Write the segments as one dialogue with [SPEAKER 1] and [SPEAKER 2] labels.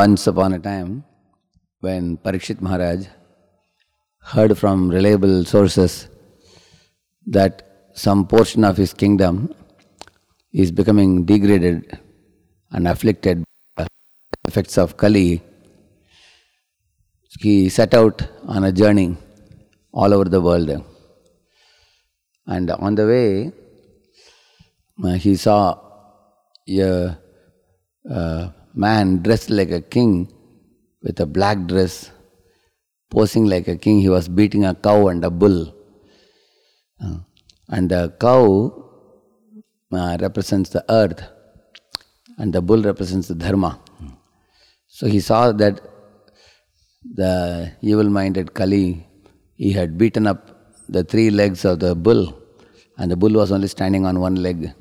[SPEAKER 1] Once upon a time, when Parikshit Maharaj heard from reliable sources that some portion of his kingdom is becoming degraded and afflicted by effects of Kali, he set out on a journey all over the world. And on the way, uh, he saw a, a man dressed like a king with a black dress, posing like a king. He was beating a cow and a bull. Uh, and the cow uh, represents the earth, and the bull represents the dharma. So he saw that the evil minded Kali, he had beaten up the three legs of the bull, and the bull was only standing on one leg.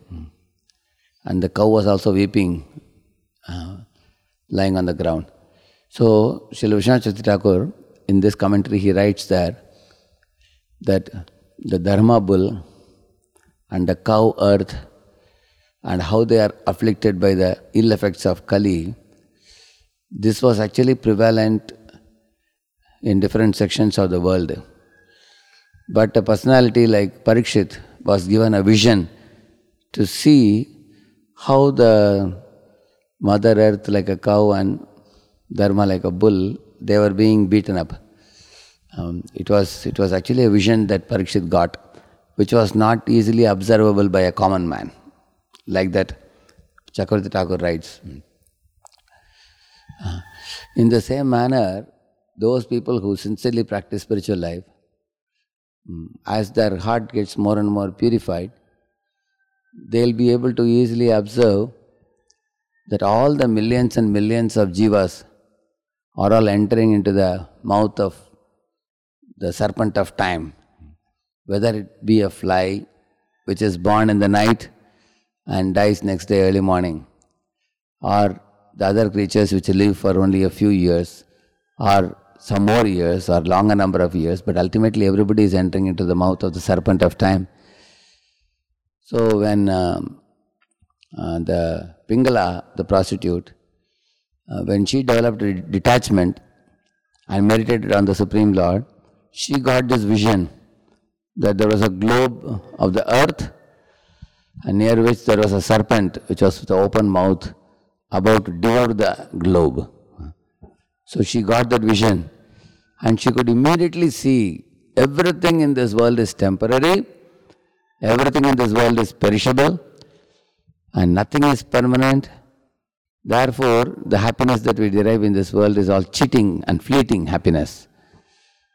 [SPEAKER 1] And the cow was also weeping, lying on the ground. So, Srila Vishwanath Thakur, in this commentary, he writes there that the Dharma bull and the cow earth and how they are afflicted by the ill effects of Kali, this was actually prevalent in different sections of the world. But a personality like Parikshit was given a vision to see how the Mother Earth, like a cow, and Dharma, like a bull, they were being beaten up. Um, it, was, it was actually a vision that Parikshit got, which was not easily observable by a common man. Like that, Chakravarti Thakur writes. Uh, in the same manner, those people who sincerely practice spiritual life, mm, as their heart gets more and more purified, they'll be able to easily observe that all the millions and millions of jivas are all entering into the mouth of the serpent of time, whether it be a fly which is born in the night and dies next day early morning, or the other creatures which live for only a few years, or some more years, or longer number of years, but ultimately everybody is entering into the mouth of the serpent of time. So when um, uh, the Pingala, the prostitute, uh, when she developed detachment and meditated on the Supreme Lord, she got this vision that there was a globe of the earth and near which there was a serpent which was with open mouth about to devour the globe. So she got that vision and she could immediately see everything in this world is temporary, everything in this world is perishable, and nothing is permanent. Therefore, the happiness that we derive in this world is all cheating and fleeting happiness.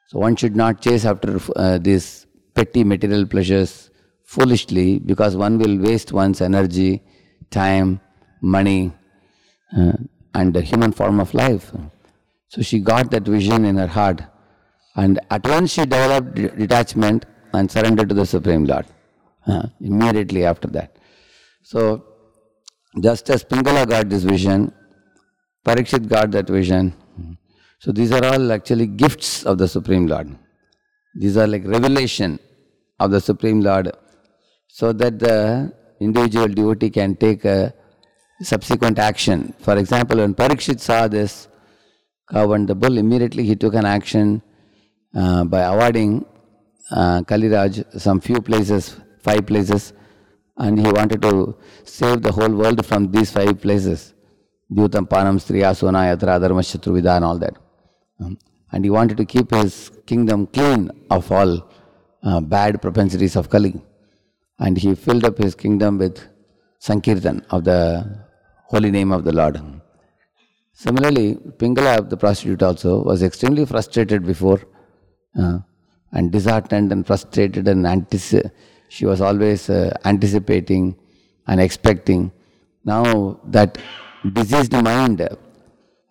[SPEAKER 1] So, one should not chase after uh, these petty material pleasures foolishly because one will waste one's energy, time, money, uh, and the human form of life. So, she got that vision in her heart, and at once she developed detachment and surrendered to the Supreme Lord uh, immediately after that. So, just as Pingala got this vision, Parikshit got that vision. So, these are all actually gifts of the Supreme Lord. These are like revelation of the Supreme Lord, so that the individual devotee can take a subsequent action. For example, when Parikshit saw this cow and the bull, immediately he took an action uh, by awarding uh, Kaliraj some few places, five places and he wanted to save the whole world from these five places Dhyutam, Panam, Striya, Sona, Yatra, Dharma, and all that. Um, and he wanted to keep his kingdom clean of all uh, bad propensities of Kali. And he filled up his kingdom with Sankirtan of the holy name of the Lord. Similarly, Pingala, the prostitute, also was extremely frustrated before uh, and disheartened and frustrated and anticipated she was always uh, anticipating and expecting. Now that diseased mind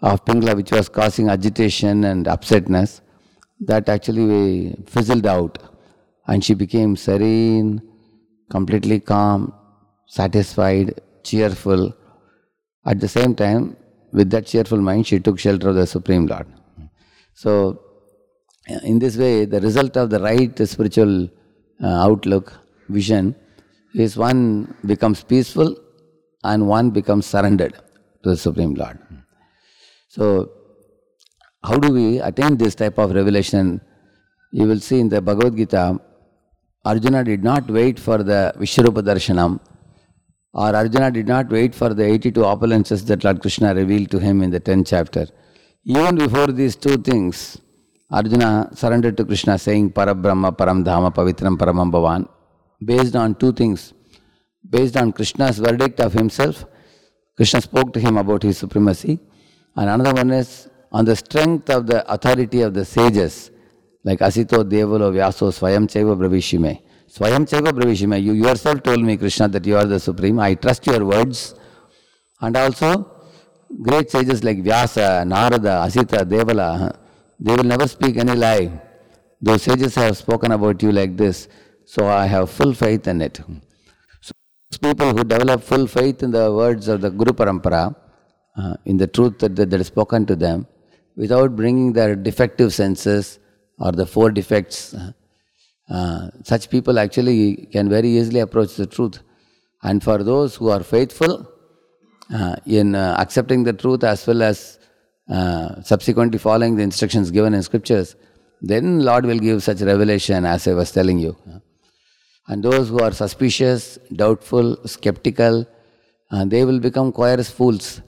[SPEAKER 1] of Pingala, which was causing agitation and upsetness, that actually fizzled out and she became serene, completely calm, satisfied, cheerful. At the same time, with that cheerful mind, she took shelter of the Supreme Lord. So, in this way, the result of the right spiritual uh, outlook vision is one becomes peaceful and one becomes surrendered to the Supreme Lord. So, how do we attain this type of revelation? You will see in the Bhagavad Gita, Arjuna did not wait for the Vishwarupa Darshanam, or Arjuna did not wait for the 82 opulences that Lord Krishna revealed to him in the 10th chapter. Even before these two things, Arjuna surrendered to Krishna saying Parabrahma, Paramdhama, Pavitram, Paramam Bhavan, based on two things. Based on Krishna's verdict of himself, Krishna spoke to him about his supremacy, and another one is on the strength of the authority of the sages, like Asito Devalo Vyaso Swayam Chaiva Bravishime. Swayam Chaiva Bravishime, you yourself told me, Krishna, that you are the supreme. I trust your words. And also, great sages like Vyasa, Narada, Asita, Devala, they will never speak any lie. Those sages have spoken about you like this, so I have full faith in it. So, people who develop full faith in the words of the Guru Parampara, uh, in the truth that, that, that is spoken to them, without bringing their defective senses or the four defects, uh, uh, such people actually can very easily approach the truth. And for those who are faithful uh, in uh, accepting the truth as well as uh, subsequently following the instructions given in scriptures, then Lord will give such revelation as I was telling you. And those who are suspicious, doubtful, skeptical, uh, they will become choir's fools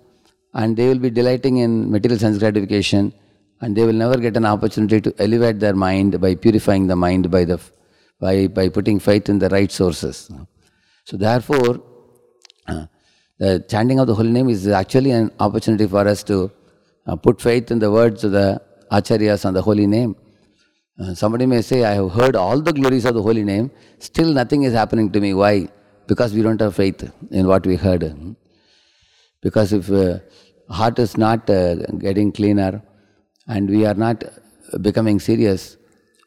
[SPEAKER 1] and they will be delighting in material sense gratification and they will never get an opportunity to elevate their mind by purifying the mind by, the, by, by putting faith in the right sources. So, therefore, uh, the chanting of the holy name is actually an opportunity for us to uh, put faith in the words of the acharyas on the holy name. Uh, somebody may say, I have heard all the glories of the holy name, still nothing is happening to me. Why? Because we don't have faith in what we heard. Because if uh, heart is not uh, getting cleaner and we are not becoming serious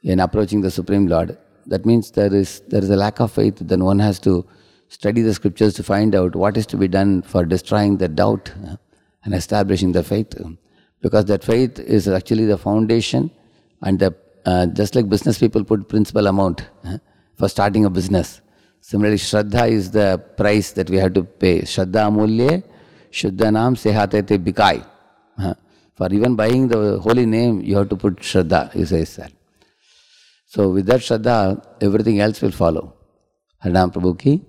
[SPEAKER 1] in approaching the Supreme Lord, that means there is there is a lack of faith. Then one has to study the scriptures to find out what is to be done for destroying the doubt and establishing the faith because that faith is actually the foundation and the, uh, just like business people put principal amount for starting a business. Similarly, Shraddha is the price that we have to pay. Shraddha Amulye, Shuddhanam Sehatete Bikai. For even buying the holy name, you have to put Shraddha, he says that. So with that Shraddha, everything else will follow. Harinam Prabhu ki